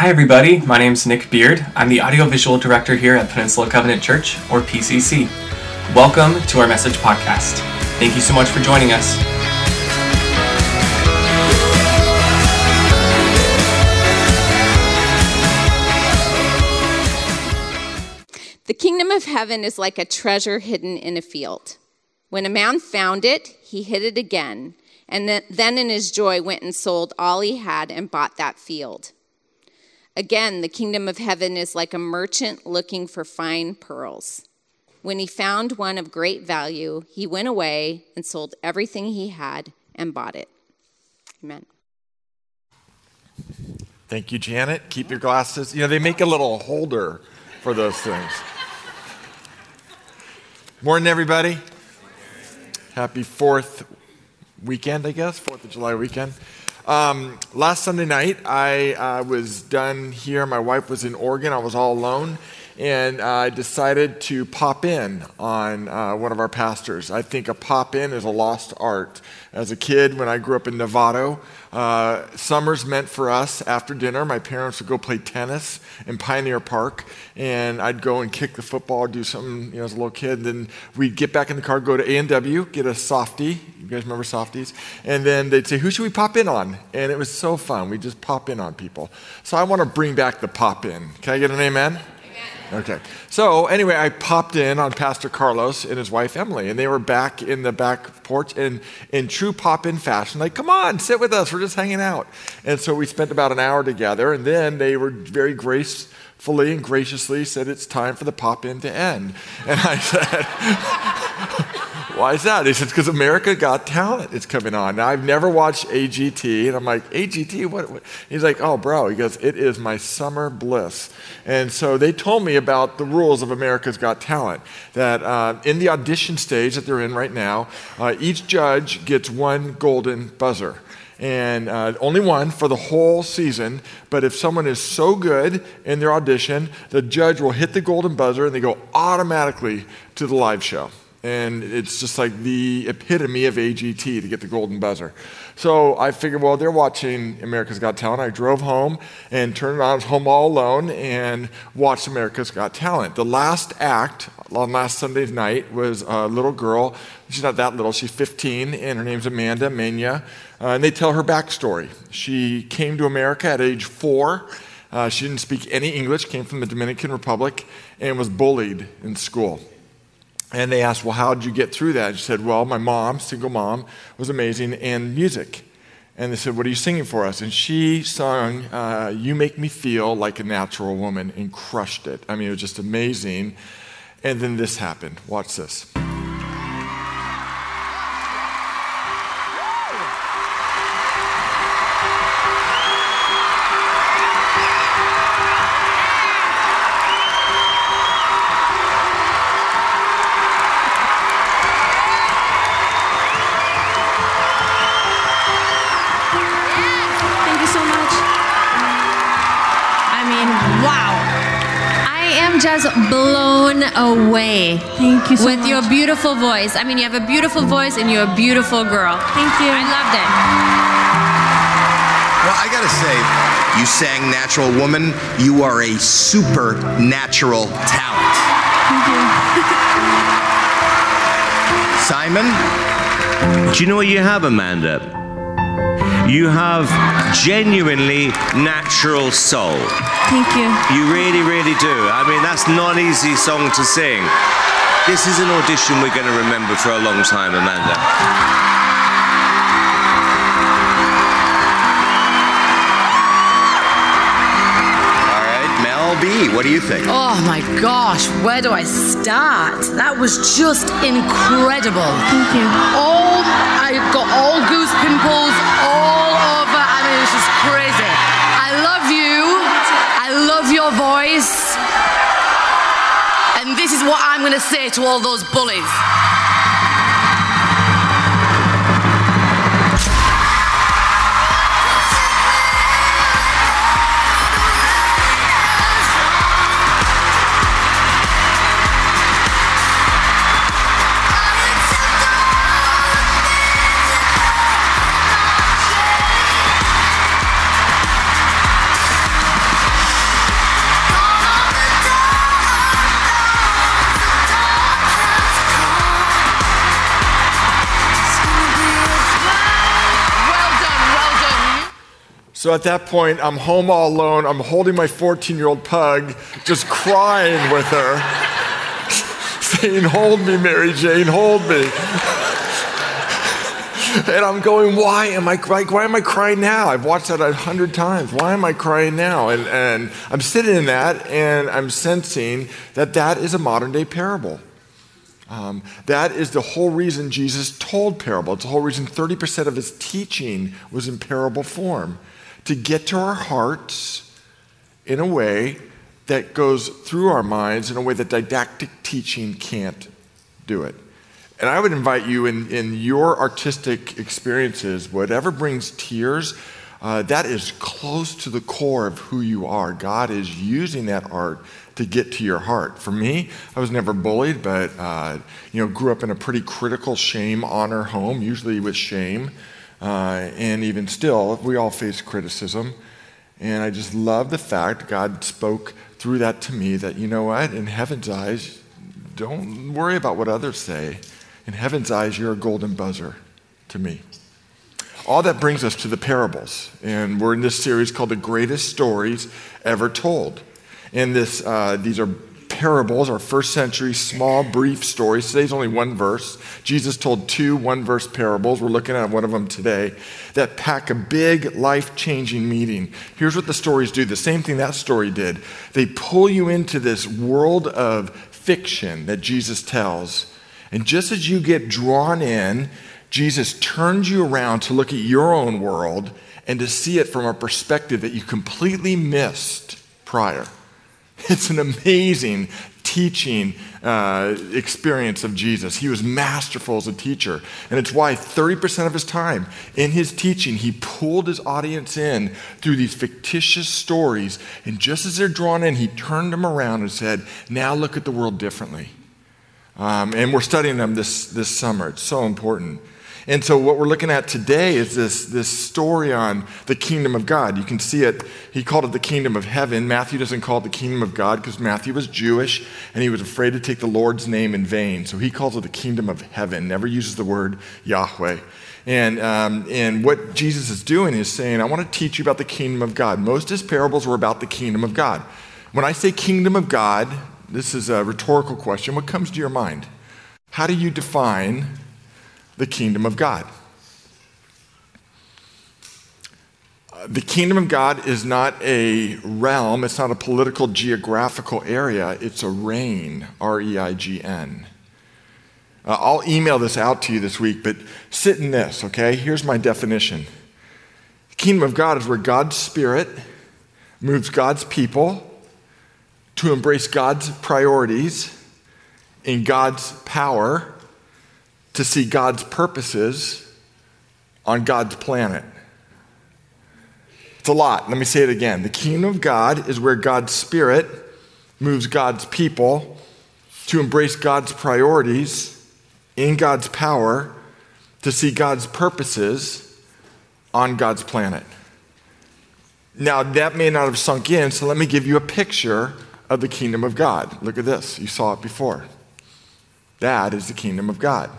Hi, everybody. My name's Nick Beard. I'm the audiovisual director here at Peninsula Covenant Church, or PCC. Welcome to our message podcast. Thank you so much for joining us. The kingdom of heaven is like a treasure hidden in a field. When a man found it, he hid it again, and then in his joy went and sold all he had and bought that field. Again, the kingdom of heaven is like a merchant looking for fine pearls. When he found one of great value, he went away and sold everything he had and bought it. Amen. Thank you, Janet. Keep your glasses. You know, they make a little holder for those things. Morning, everybody. Happy fourth weekend, I guess, Fourth of July weekend. Um, last Sunday night, I uh, was done here. My wife was in Oregon. I was all alone. And I decided to pop in on uh, one of our pastors. I think a pop in is a lost art. As a kid, when I grew up in Novato, uh, summers meant for us after dinner, my parents would go play tennis in Pioneer Park, and I'd go and kick the football, do something, you know, as a little kid. And then we'd get back in the car, go to A&W, get a softie. You guys remember softies? And then they'd say, "Who should we pop in on?" And it was so fun. We just pop in on people. So I want to bring back the pop in. Can I get an amen? Okay. So anyway, I popped in on Pastor Carlos and his wife Emily, and they were back in the back porch in, in true pop-in fashion, like, come on, sit with us, we're just hanging out. And so we spent about an hour together, and then they were very gracefully and graciously said it's time for the pop-in to end. And I said, why is that? He says, because America Got Talent is coming on. Now, I've never watched AGT, and I'm like, AGT? What, what? He's like, oh, bro. He goes, it is my summer bliss. And so they told me about the rules of America's Got Talent. That uh, in the audition stage that they're in right now, uh, each judge gets one golden buzzer and uh, only one for the whole season. But if someone is so good in their audition, the judge will hit the golden buzzer and they go automatically to the live show. And it's just like the epitome of AGT to get the golden buzzer. So I figured, well, they're watching America's Got Talent. I drove home and turned around, home all alone, and watched America's Got Talent. The last act on last Sunday's night was a little girl. She's not that little, she's 15, and her name's Amanda Mena. Uh, and they tell her backstory. She came to America at age four. Uh, she didn't speak any English, came from the Dominican Republic, and was bullied in school. And they asked, Well, how did you get through that? She said, Well, my mom, single mom, was amazing, and music. And they said, What are you singing for us? And she sung, uh, You Make Me Feel Like a Natural Woman, and crushed it. I mean, it was just amazing. And then this happened. Watch this. Just blown away. Thank you so With much. your beautiful voice. I mean, you have a beautiful voice and you're a beautiful girl. Thank you. I loved it. Well, I gotta say, you sang Natural Woman. You are a supernatural talent. Thank you. Simon? Do you know what you have, Amanda? You have genuinely natural soul. Thank you. You really, really do. I mean, that's not an easy song to sing. This is an audition we're going to remember for a long time, Amanda. All right, Mel B, what do you think? Oh my gosh, where do I start? That was just incredible. Thank you. All I got all goose pimples all And this is what I'm gonna say to all those bullies. So at that point, I'm home all alone. I'm holding my 14 year old pug, just crying with her, saying, Hold me, Mary Jane, hold me. and I'm going, why am I like, why am I crying now? I've watched that a hundred times. Why am I crying now? And, and I'm sitting in that and I'm sensing that that is a modern day parable. Um, that is the whole reason Jesus told parable. It's the whole reason 30% of his teaching was in parable form to get to our hearts in a way that goes through our minds in a way that didactic teaching can't do it. And I would invite you in, in your artistic experiences, whatever brings tears, uh, that is close to the core of who you are. God is using that art to get to your heart. For me, I was never bullied, but uh, you know, grew up in a pretty critical shame honor home, usually with shame, uh, and even still, we all face criticism. And I just love the fact God spoke through that to me that you know what, in heaven's eyes, don't worry about what others say. In heaven's eyes, you're a golden buzzer to me. All that brings us to the parables. And we're in this series called The Greatest Stories Ever Told. And this, uh, these are parables, our first century small, brief stories. Today's only one verse. Jesus told two one verse parables. We're looking at one of them today that pack a big, life changing meaning. Here's what the stories do the same thing that story did. They pull you into this world of fiction that Jesus tells and just as you get drawn in, Jesus turns you around to look at your own world and to see it from a perspective that you completely missed prior. It's an amazing teaching uh, experience of Jesus. He was masterful as a teacher. And it's why 30% of his time in his teaching, he pulled his audience in through these fictitious stories. And just as they're drawn in, he turned them around and said, Now look at the world differently. Um, and we're studying them this, this summer. It's so important. And so, what we're looking at today is this, this story on the kingdom of God. You can see it. He called it the kingdom of heaven. Matthew doesn't call it the kingdom of God because Matthew was Jewish and he was afraid to take the Lord's name in vain. So, he calls it the kingdom of heaven, never uses the word Yahweh. And, um, and what Jesus is doing is saying, I want to teach you about the kingdom of God. Most of his parables were about the kingdom of God. When I say kingdom of God, this is a rhetorical question. What comes to your mind? How do you define the kingdom of God? Uh, the kingdom of God is not a realm, it's not a political geographical area, it's a reign, R E I G N. Uh, I'll email this out to you this week, but sit in this, okay? Here's my definition The kingdom of God is where God's Spirit moves God's people to embrace God's priorities in God's power to see God's purposes on God's planet. It's a lot. Let me say it again. The kingdom of God is where God's Spirit moves God's people to embrace God's priorities in God's power to see God's purposes on God's planet. Now, that may not have sunk in, so let me give you a picture of the kingdom of God. Look at this. You saw it before. That is the kingdom of God.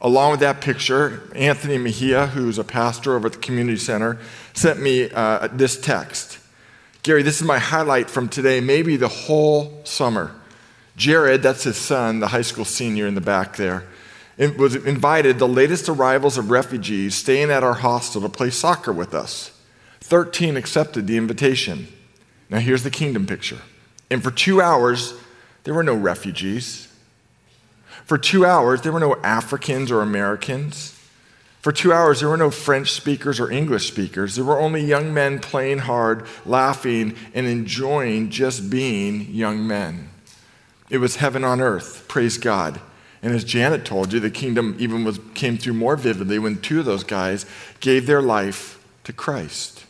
Along with that picture, Anthony Mejia, who's a pastor over at the community center, sent me uh, this text. Gary, this is my highlight from today, maybe the whole summer. Jared, that's his son, the high school senior in the back there, was invited the latest arrivals of refugees staying at our hostel to play soccer with us. 13 accepted the invitation. Now, here's the kingdom picture. And for two hours, there were no refugees. For two hours, there were no Africans or Americans. For two hours, there were no French speakers or English speakers. There were only young men playing hard, laughing, and enjoying just being young men. It was heaven on earth. Praise God. And as Janet told you, the kingdom even was, came through more vividly when two of those guys gave their life to Christ.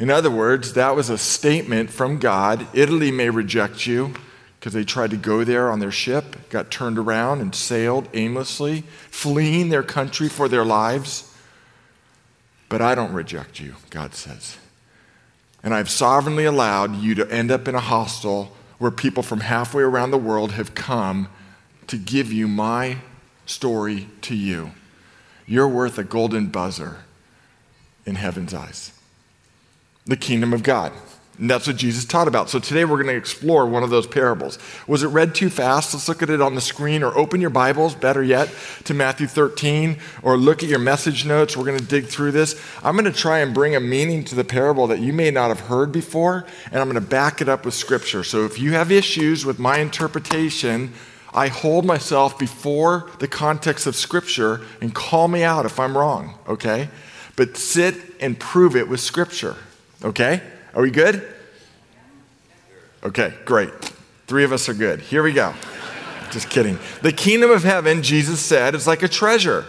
In other words, that was a statement from God. Italy may reject you because they tried to go there on their ship, got turned around, and sailed aimlessly, fleeing their country for their lives. But I don't reject you, God says. And I've sovereignly allowed you to end up in a hostel where people from halfway around the world have come to give you my story to you. You're worth a golden buzzer in heaven's eyes. The kingdom of God. And that's what Jesus taught about. So today we're going to explore one of those parables. Was it read too fast? Let's look at it on the screen or open your Bibles, better yet, to Matthew 13 or look at your message notes. We're going to dig through this. I'm going to try and bring a meaning to the parable that you may not have heard before, and I'm going to back it up with Scripture. So if you have issues with my interpretation, I hold myself before the context of Scripture and call me out if I'm wrong, okay? But sit and prove it with Scripture, okay? Are we good? Okay, great. Three of us are good. Here we go. Just kidding. The kingdom of heaven, Jesus said, is like a treasure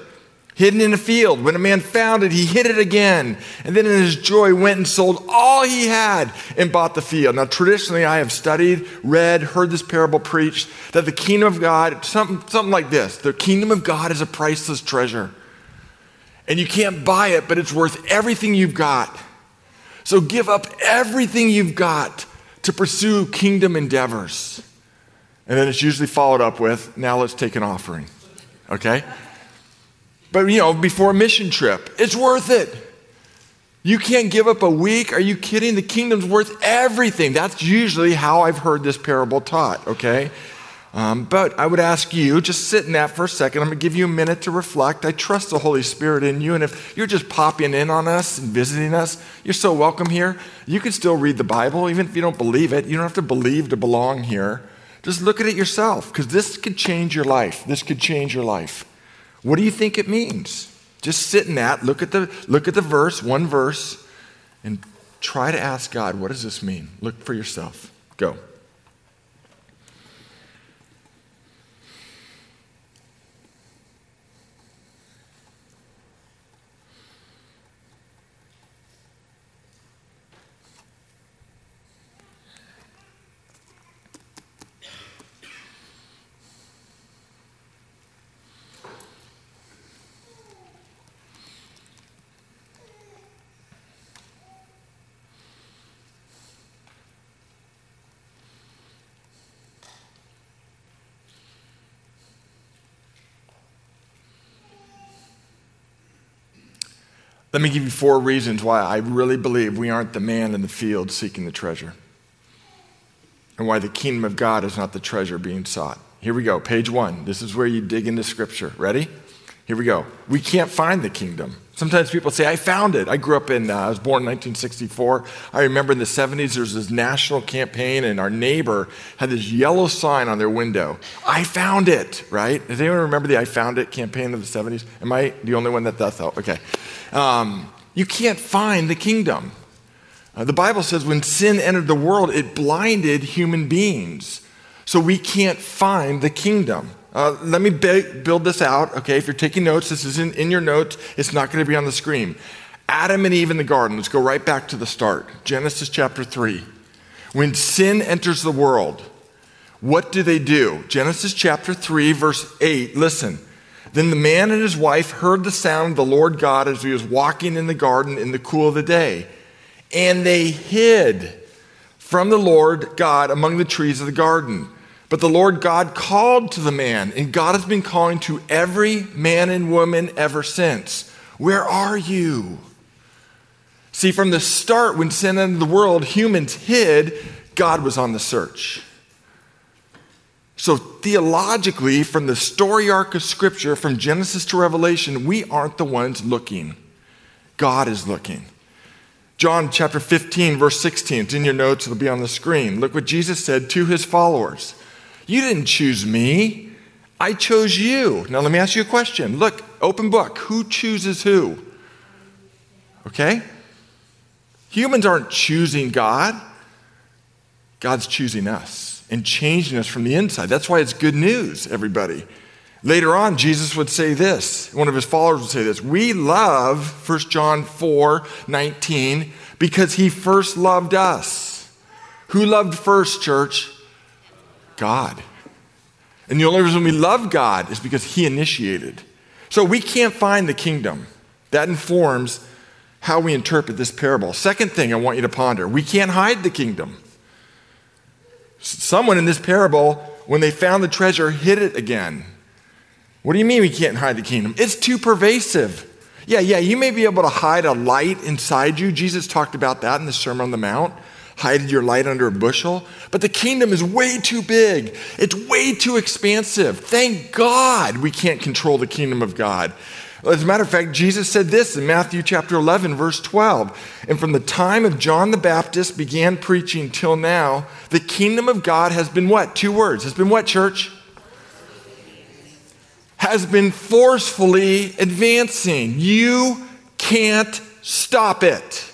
hidden in a field. When a man found it, he hid it again. And then in his joy went and sold all he had and bought the field. Now, traditionally, I have studied, read, heard this parable preached that the kingdom of God, something, something like this the kingdom of God is a priceless treasure. And you can't buy it, but it's worth everything you've got. So give up everything you've got to pursue kingdom endeavors. And then it's usually followed up with, now let's take an offering. Okay? But, you know, before a mission trip, it's worth it. You can't give up a week. Are you kidding? The kingdom's worth everything. That's usually how I've heard this parable taught, okay? Um, but I would ask you, just sit in that for a second. I'm going to give you a minute to reflect. I trust the Holy Spirit in you. And if you're just popping in on us and visiting us, you're so welcome here. You can still read the Bible, even if you don't believe it. You don't have to believe to belong here. Just look at it yourself, because this could change your life. This could change your life. What do you think it means? Just sit in that, look at the, look at the verse, one verse, and try to ask God, what does this mean? Look for yourself. Go. Let me give you four reasons why I really believe we aren't the man in the field seeking the treasure, and why the kingdom of God is not the treasure being sought. Here we go, page one. This is where you dig into scripture. Ready? Here we go. We can't find the kingdom. Sometimes people say, I found it. I grew up in, uh, I was born in 1964. I remember in the 70s there was this national campaign, and our neighbor had this yellow sign on their window I found it, right? Does anyone remember the I found it campaign of the 70s? Am I the only one that does that? Okay. Um, you can't find the kingdom. Uh, the Bible says when sin entered the world, it blinded human beings. So we can't find the kingdom. Uh, let me build this out, okay? If you're taking notes, this isn't in your notes, it's not going to be on the screen. Adam and Eve in the garden, let's go right back to the start. Genesis chapter 3. When sin enters the world, what do they do? Genesis chapter 3, verse 8. Listen. Then the man and his wife heard the sound of the Lord God as he was walking in the garden in the cool of the day. And they hid from the Lord God among the trees of the garden. But the Lord God called to the man, and God has been calling to every man and woman ever since. Where are you? See, from the start, when sin entered the world, humans hid, God was on the search. So, theologically, from the story arc of Scripture, from Genesis to Revelation, we aren't the ones looking. God is looking. John chapter 15, verse 16. It's in your notes, it'll be on the screen. Look what Jesus said to his followers You didn't choose me, I chose you. Now, let me ask you a question. Look, open book. Who chooses who? Okay? Humans aren't choosing God, God's choosing us and changing us from the inside. That's why it's good news, everybody. Later on, Jesus would say this. One of his followers would say this We love 1 John 4 19 because he first loved us. Who loved first, church? God. And the only reason we love God is because he initiated. So we can't find the kingdom. That informs how we interpret this parable. Second thing I want you to ponder we can't hide the kingdom. Someone in this parable, when they found the treasure, hid it again. What do you mean we can't hide the kingdom? It's too pervasive. Yeah, yeah, you may be able to hide a light inside you. Jesus talked about that in the Sermon on the Mount. Hide your light under a bushel. But the kingdom is way too big. It's way too expansive. Thank God we can't control the kingdom of God. As a matter of fact, Jesus said this in Matthew chapter 11, verse 12. And from the time of John the Baptist began preaching till now, the kingdom of God has been what? Two words. Has been what, church? Has been forcefully advancing. You can't stop it.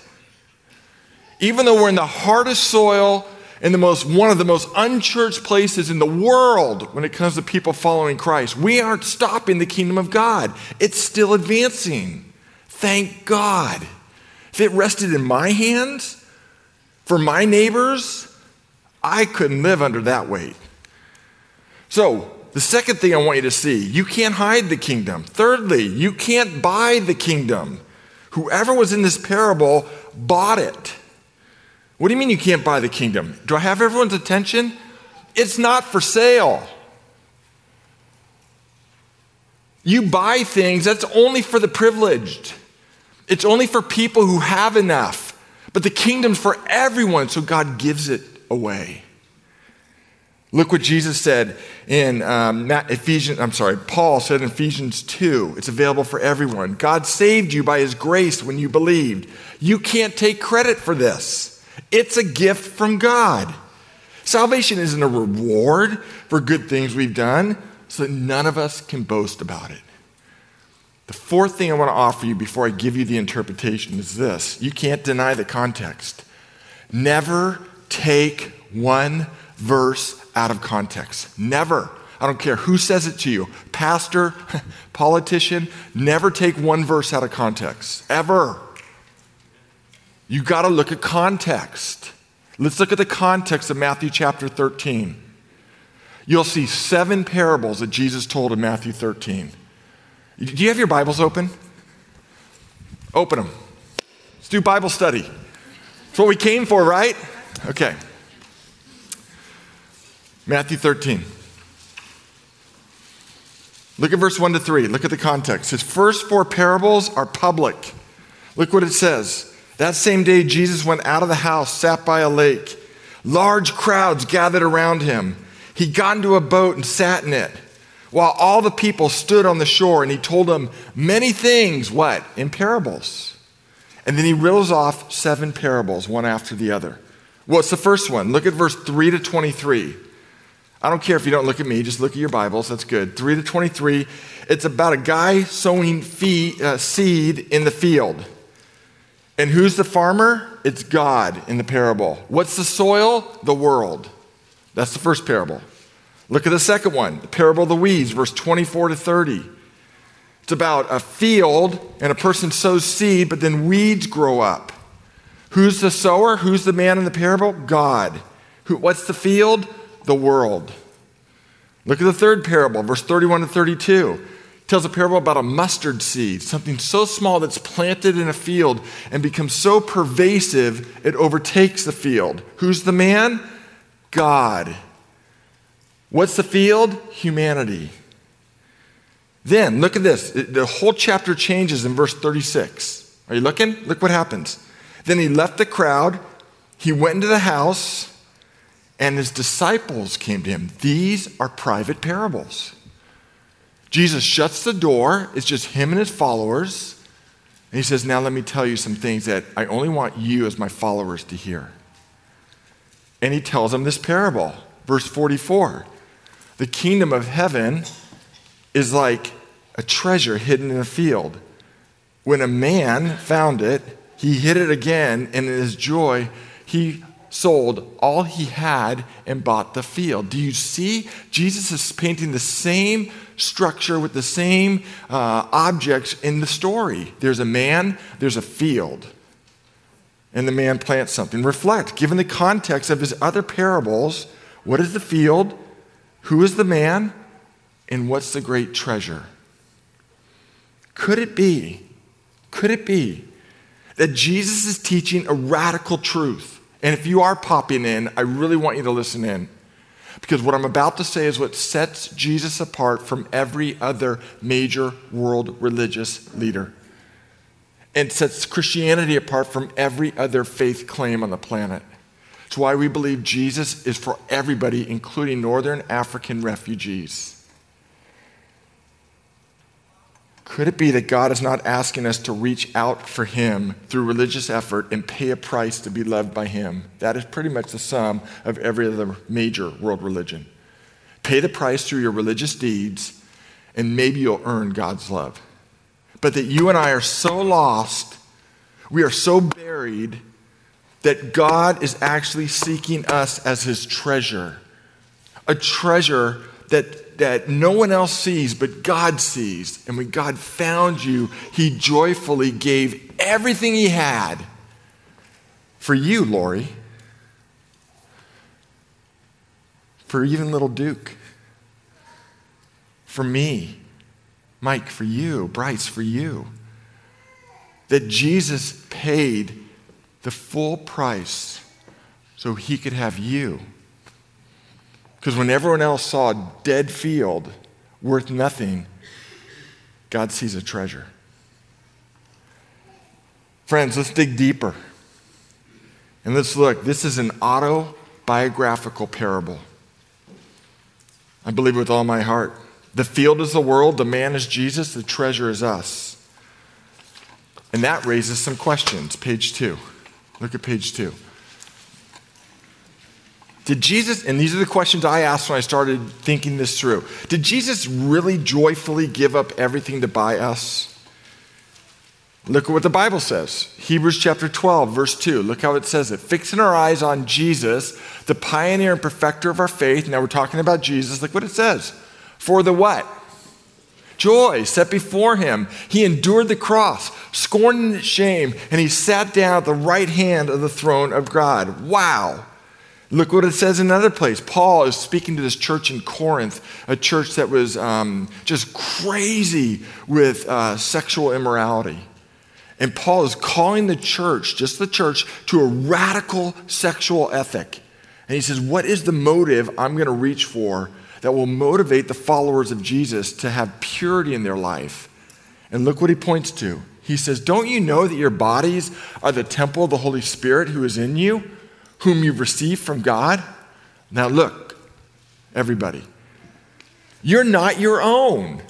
Even though we're in the hardest soil in the most one of the most unchurched places in the world when it comes to people following Christ. We aren't stopping the kingdom of God. It's still advancing. Thank God. If it rested in my hands for my neighbors, I couldn't live under that weight. So, the second thing I want you to see, you can't hide the kingdom. Thirdly, you can't buy the kingdom. Whoever was in this parable bought it. What do you mean you can't buy the kingdom? Do I have everyone's attention? It's not for sale. You buy things, that's only for the privileged. It's only for people who have enough. But the kingdom's for everyone, so God gives it away. Look what Jesus said in um, Ephesians, I'm sorry, Paul said in Ephesians 2. It's available for everyone. God saved you by his grace when you believed. You can't take credit for this. It's a gift from God. Salvation isn't a reward for good things we've done, so that none of us can boast about it. The fourth thing I want to offer you before I give you the interpretation is this you can't deny the context. Never take one verse out of context. Never. I don't care who says it to you pastor, politician, never take one verse out of context. Ever. You got to look at context. Let's look at the context of Matthew chapter 13. You'll see seven parables that Jesus told in Matthew 13. Do you have your Bibles open? Open them. Let's do Bible study. That's what we came for, right? Okay. Matthew 13. Look at verse 1 to 3. Look at the context. His first four parables are public. Look what it says. That same day, Jesus went out of the house, sat by a lake. Large crowds gathered around him. He got into a boat and sat in it, while all the people stood on the shore, and he told them many things, what? In parables. And then he riddles off seven parables, one after the other. What's the first one? Look at verse 3 to 23. I don't care if you don't look at me, just look at your Bibles. That's good. 3 to 23. It's about a guy sowing fee, uh, seed in the field. And who's the farmer? It's God in the parable. What's the soil? The world. That's the first parable. Look at the second one, the parable of the weeds, verse 24 to 30. It's about a field and a person sows seed, but then weeds grow up. Who's the sower? Who's the man in the parable? God. Who, what's the field? The world. Look at the third parable, verse 31 to 32 tells a parable about a mustard seed, something so small that's planted in a field and becomes so pervasive it overtakes the field. Who's the man? God. What's the field? Humanity. Then, look at this. The whole chapter changes in verse 36. Are you looking? Look what happens. Then he left the crowd, he went into the house, and his disciples came to him. These are private parables. Jesus shuts the door. It's just him and his followers. And he says, Now let me tell you some things that I only want you as my followers to hear. And he tells them this parable, verse 44. The kingdom of heaven is like a treasure hidden in a field. When a man found it, he hid it again, and in his joy, he sold all he had and bought the field. Do you see? Jesus is painting the same structure with the same uh, objects in the story. There's a man, there's a field, and the man plants something. Reflect, given the context of his other parables, what is the field? Who is the man? And what's the great treasure? Could it be, could it be that Jesus is teaching a radical truth? And if you are popping in, I really want you to listen in. Because what I'm about to say is what sets Jesus apart from every other major world religious leader. and sets Christianity apart from every other faith claim on the planet. It's why we believe Jesus is for everybody, including Northern African refugees. Could it be that God is not asking us to reach out for Him through religious effort and pay a price to be loved by Him? That is pretty much the sum of every other major world religion. Pay the price through your religious deeds, and maybe you'll earn God's love. But that you and I are so lost, we are so buried, that God is actually seeking us as His treasure. A treasure that that no one else sees, but God sees. And when God found you, He joyfully gave everything He had for you, Lori, for even little Duke, for me, Mike, for you, Bryce, for you. That Jesus paid the full price so He could have you. Because when everyone else saw a dead field worth nothing, God sees a treasure. Friends, let's dig deeper. And let's look. This is an autobiographical parable. I believe with all my heart. The field is the world, the man is Jesus, the treasure is us. And that raises some questions. Page two. Look at page two. Did Jesus, and these are the questions I asked when I started thinking this through, did Jesus really joyfully give up everything to buy us? Look at what the Bible says. Hebrews chapter 12, verse 2. Look how it says it. Fixing our eyes on Jesus, the pioneer and perfecter of our faith. Now we're talking about Jesus. Look what it says. For the what? Joy set before him. He endured the cross, scorning shame, and he sat down at the right hand of the throne of God. Wow. Look what it says in another place. Paul is speaking to this church in Corinth, a church that was um, just crazy with uh, sexual immorality. And Paul is calling the church, just the church, to a radical sexual ethic. And he says, What is the motive I'm going to reach for that will motivate the followers of Jesus to have purity in their life? And look what he points to. He says, Don't you know that your bodies are the temple of the Holy Spirit who is in you? Whom you've received from God. Now, look, everybody, you're not your own.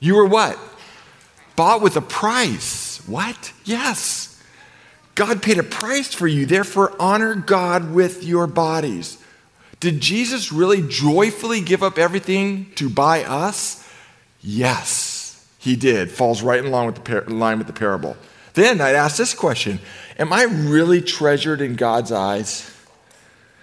You were what? Bought with a price. What? Yes. God paid a price for you. Therefore, honor God with your bodies. Did Jesus really joyfully give up everything to buy us? Yes, he did. Falls right in line with the, par- line with the parable. Then I'd ask this question Am I really treasured in God's eyes?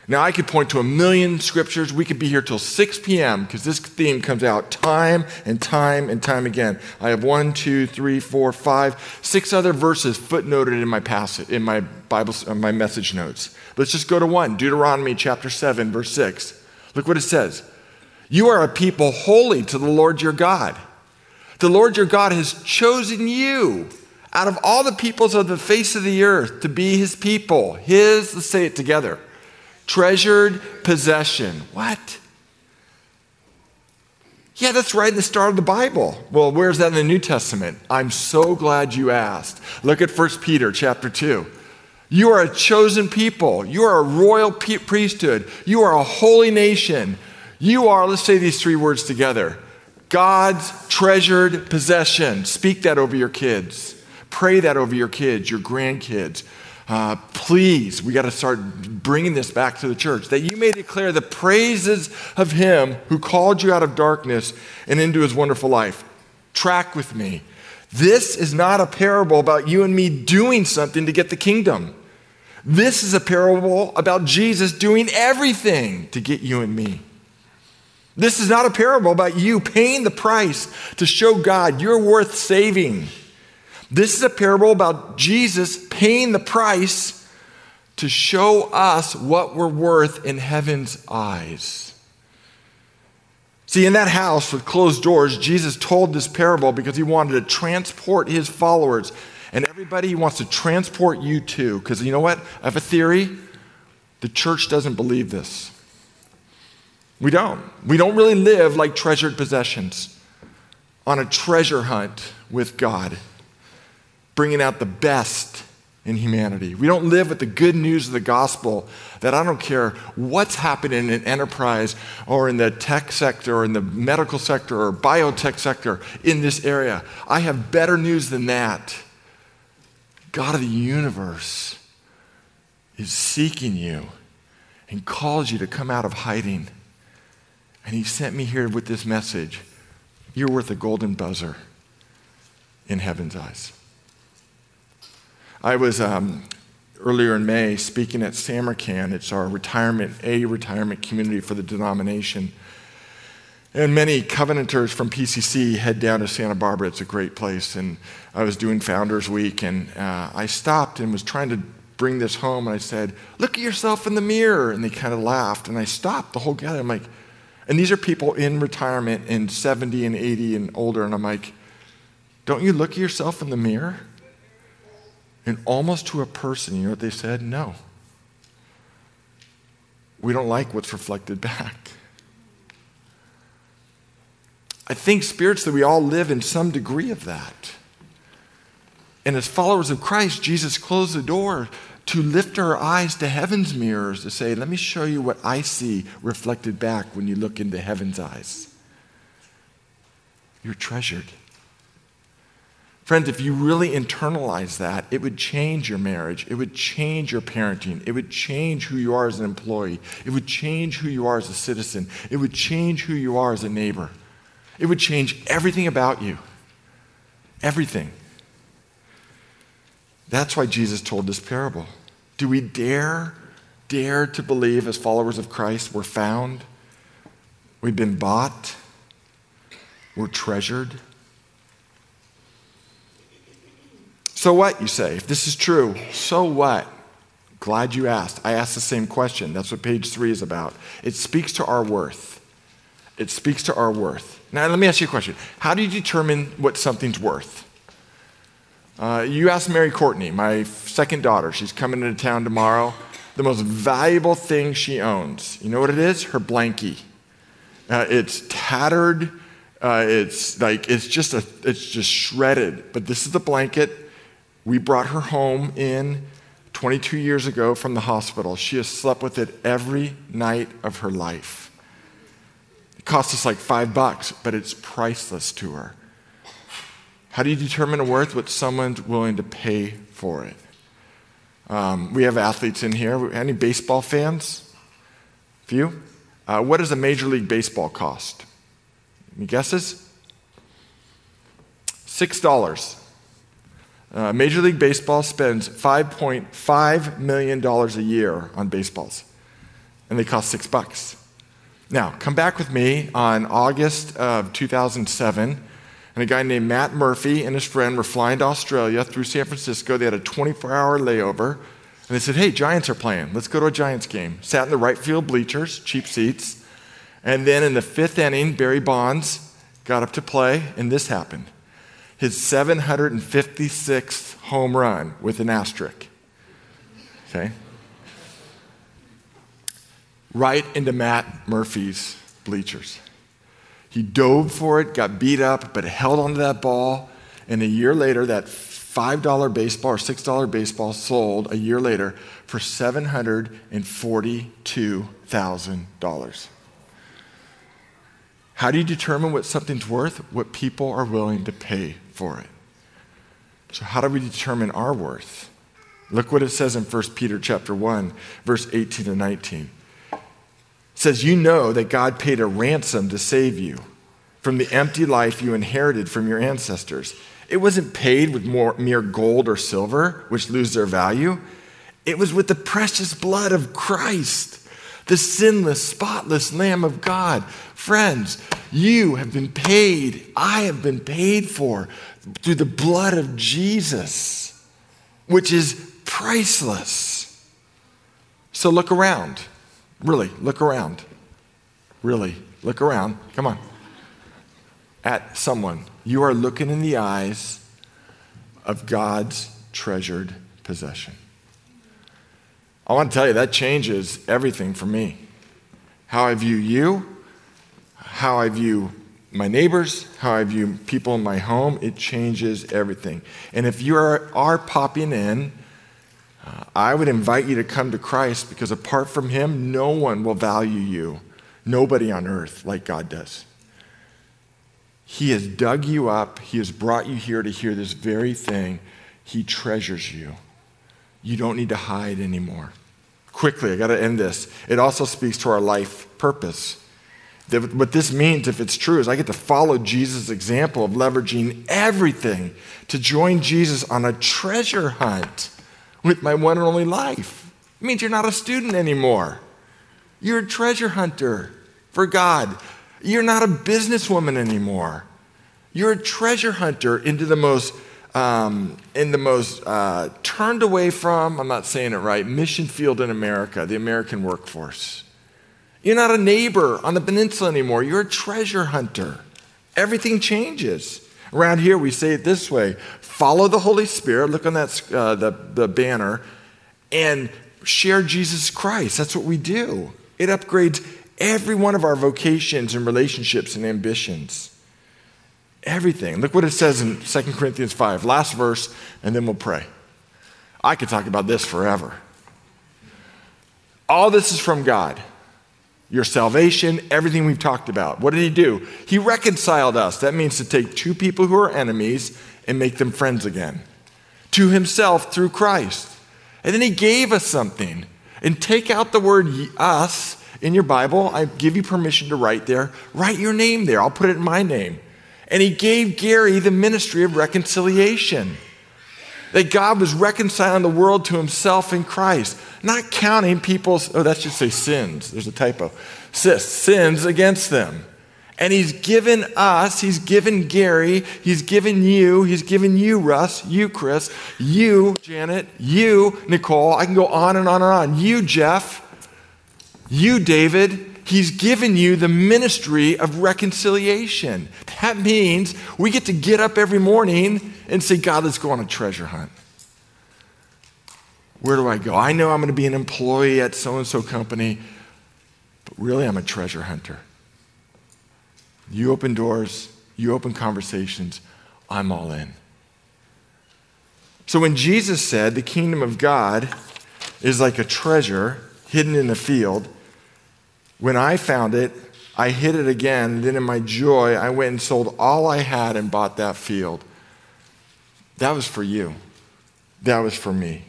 Now, I could point to a million scriptures. We could be here till 6 p.m. because this theme comes out time and time and time again. I have one, two, three, four, five, six other verses footnoted in my passage, in my Bible, uh, my message notes. Let's just go to one Deuteronomy chapter 7, verse 6. Look what it says You are a people holy to the Lord your God. The Lord your God has chosen you out of all the peoples of the face of the earth to be his people. His, let's say it together, treasured possession. What? Yeah, that's right in the start of the Bible. Well, where's that in the New Testament? I'm so glad you asked. Look at 1 Peter chapter 2. You are a chosen people. You are a royal priesthood. You are a holy nation. You are, let's say these three words together God's treasured possession. Speak that over your kids. Pray that over your kids, your grandkids. Uh, please, we got to start bringing this back to the church that you may declare the praises of Him who called you out of darkness and into His wonderful life. Track with me. This is not a parable about you and me doing something to get the kingdom. This is a parable about Jesus doing everything to get you and me. This is not a parable about you paying the price to show God you're worth saving. This is a parable about Jesus paying the price to show us what we're worth in heaven's eyes. See, in that house with closed doors, Jesus told this parable because he wanted to transport his followers. And everybody he wants to transport you too. Because you know what? I have a theory. The church doesn't believe this. We don't. We don't really live like treasured possessions on a treasure hunt with God. Bringing out the best in humanity. We don't live with the good news of the gospel that I don't care what's happening in an enterprise or in the tech sector or in the medical sector or biotech sector in this area. I have better news than that. God of the universe is seeking you and calls you to come out of hiding. And he sent me here with this message. You're worth a golden buzzer in heaven's eyes. I was um, earlier in May speaking at Samarkand. It's our retirement, a retirement community for the denomination. And many Covenanters from PCC head down to Santa Barbara. It's a great place. And I was doing Founders Week, and uh, I stopped and was trying to bring this home. And I said, Look at yourself in the mirror. And they kind of laughed. And I stopped the whole gathering. I'm like, and these are people in retirement and 70 and 80 and older. And I'm like, Don't you look at yourself in the mirror? And almost to a person, you know what they said? No. We don't like what's reflected back. I think spiritually we all live in some degree of that. And as followers of Christ, Jesus closed the door to lift our eyes to heaven's mirrors to say, let me show you what I see reflected back when you look into heaven's eyes. You're treasured. Friends, if you really internalize that, it would change your marriage. It would change your parenting. It would change who you are as an employee. It would change who you are as a citizen. It would change who you are as a neighbor. It would change everything about you. Everything. That's why Jesus told this parable. Do we dare, dare to believe as followers of Christ we're found, we've been bought, we're treasured? So what, you say? If this is true, so what? Glad you asked. I asked the same question. That's what page three is about. It speaks to our worth. It speaks to our worth. Now, let me ask you a question. How do you determine what something's worth? Uh, you ask Mary Courtney, my second daughter. She's coming into town tomorrow. The most valuable thing she owns. You know what it is? Her blankie. Uh, it's tattered. Uh, it's like it's just a, it's just shredded. But this is the blanket we brought her home in 22 years ago from the hospital. She has slept with it every night of her life. It cost us like five bucks, but it's priceless to her. How do you determine a worth? What someone's willing to pay for it. Um, we have athletes in here. Any baseball fans? Few? Uh, what does a Major League Baseball cost? Any guesses? Six dollars. Uh, Major League Baseball spends $5.5 million a year on baseballs, and they cost six bucks. Now, come back with me on August of 2007, and a guy named Matt Murphy and his friend were flying to Australia through San Francisco. They had a 24 hour layover, and they said, Hey, Giants are playing. Let's go to a Giants game. Sat in the right field bleachers, cheap seats. And then in the fifth inning, Barry Bonds got up to play, and this happened his 756th home run with an asterisk. Okay? Right into Matt Murphy's bleachers. He dove for it, got beat up, but held onto that ball. And a year later, that $5 baseball or $6 baseball sold a year later for $742,000. How do you determine what something's worth? What people are willing to pay for it. So how do we determine our worth? Look what it says in 1 Peter chapter 1, verse 18 to 19. It says, You know that God paid a ransom to save you from the empty life you inherited from your ancestors. It wasn't paid with more, mere gold or silver, which lose their value. It was with the precious blood of Christ the sinless, spotless Lamb of God. Friends, you have been paid. I have been paid for through the blood of Jesus, which is priceless. So look around. Really, look around. Really, look around. Come on. At someone. You are looking in the eyes of God's treasured possession. I want to tell you, that changes everything for me. How I view you, how I view my neighbors, how I view people in my home, it changes everything. And if you are, are popping in, uh, I would invite you to come to Christ because apart from Him, no one will value you. Nobody on earth like God does. He has dug you up, He has brought you here to hear this very thing. He treasures you. You don't need to hide anymore. Quickly, I got to end this. It also speaks to our life purpose. What this means, if it's true, is I get to follow Jesus' example of leveraging everything to join Jesus on a treasure hunt with my one and only life. It means you're not a student anymore. You're a treasure hunter for God. You're not a businesswoman anymore. You're a treasure hunter into the most, um, in the most uh, turned away from, I'm not saying it right, mission field in America, the American workforce. You're not a neighbor on the peninsula anymore. You're a treasure hunter. Everything changes. Around here, we say it this way follow the Holy Spirit, look on that, uh, the, the banner, and share Jesus Christ. That's what we do. It upgrades every one of our vocations and relationships and ambitions. Everything. Look what it says in 2 Corinthians 5, last verse, and then we'll pray. I could talk about this forever. All this is from God your salvation, everything we've talked about. What did he do? He reconciled us. That means to take two people who are enemies and make them friends again to himself through Christ. And then he gave us something. And take out the word us in your Bible. I give you permission to write there. Write your name there. I'll put it in my name. And he gave Gary the ministry of reconciliation. That God was reconciling the world to himself in Christ, not counting people's, oh, that should say sins. There's a typo. Sis. Sins against them. And he's given us, he's given Gary, he's given you, he's given you, Russ, you, Chris, you, Janet, you, Nicole. I can go on and on and on. You, Jeff, you, David. He's given you the ministry of reconciliation. That means we get to get up every morning and say, God, let's go on a treasure hunt. Where do I go? I know I'm going to be an employee at so and so company, but really I'm a treasure hunter. You open doors, you open conversations, I'm all in. So when Jesus said the kingdom of God is like a treasure hidden in the field, when I found it, I hid it again. Then in my joy, I went and sold all I had and bought that field. That was for you. That was for me.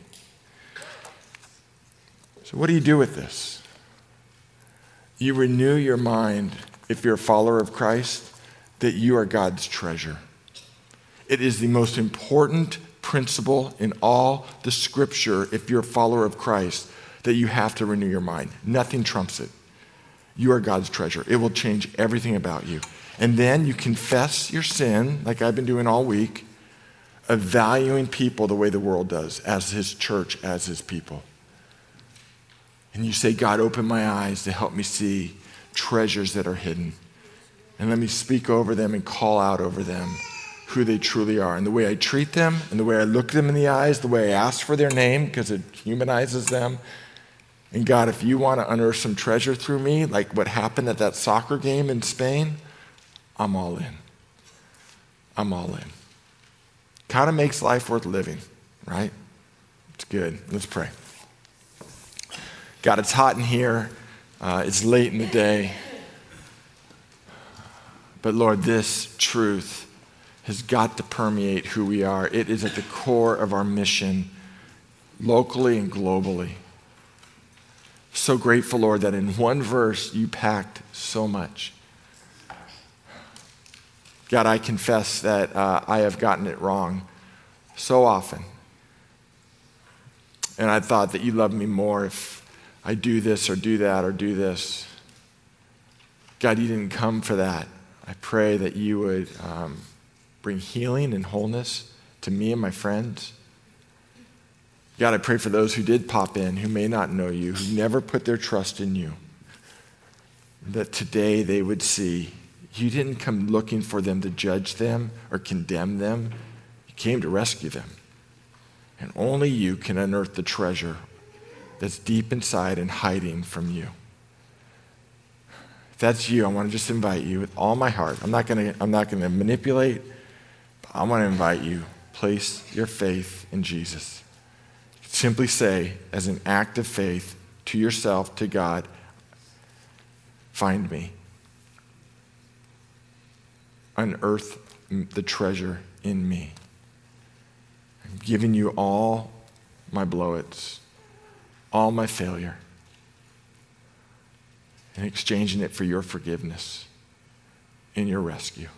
So, what do you do with this? You renew your mind, if you're a follower of Christ, that you are God's treasure. It is the most important principle in all the scripture, if you're a follower of Christ, that you have to renew your mind. Nothing trumps it. You are God's treasure. It will change everything about you. And then you confess your sin, like I've been doing all week, of valuing people the way the world does, as His church, as His people. And you say, God, open my eyes to help me see treasures that are hidden. And let me speak over them and call out over them who they truly are. And the way I treat them, and the way I look them in the eyes, the way I ask for their name, because it humanizes them, and God, if you want to unearth some treasure through me, like what happened at that soccer game in Spain, I'm all in. I'm all in. Kind of makes life worth living, right? It's good. Let's pray. God, it's hot in here. Uh, it's late in the day. But Lord, this truth has got to permeate who we are. It is at the core of our mission, locally and globally. So grateful, Lord, that in one verse you packed so much. God, I confess that uh, I have gotten it wrong so often. And I thought that you loved me more if I do this or do that or do this. God, you didn't come for that. I pray that you would um, bring healing and wholeness to me and my friends. God, I pray for those who did pop in, who may not know you, who never put their trust in you, that today they would see you didn't come looking for them to judge them or condemn them. You came to rescue them. And only you can unearth the treasure that's deep inside and hiding from you. If that's you, I want to just invite you with all my heart. I'm not going to, I'm not going to manipulate, but I want to invite you. Place your faith in Jesus. Simply say, as an act of faith to yourself, to God, find me. Unearth the treasure in me. I'm giving you all my blowits, all my failure, and exchanging it for your forgiveness and your rescue.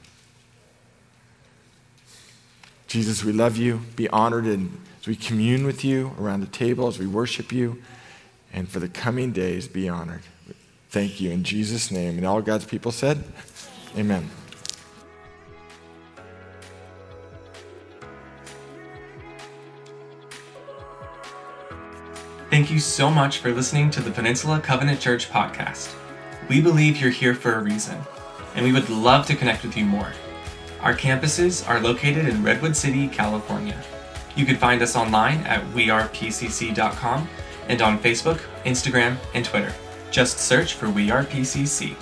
Jesus, we love you. Be honored as we commune with you around the table, as we worship you, and for the coming days, be honored. Thank you in Jesus' name. And all God's people said, Amen. Thank you so much for listening to the Peninsula Covenant Church podcast. We believe you're here for a reason, and we would love to connect with you more. Our campuses are located in Redwood City, California. You can find us online at wearepcc.com and on Facebook, Instagram, and Twitter. Just search for We Are PCC.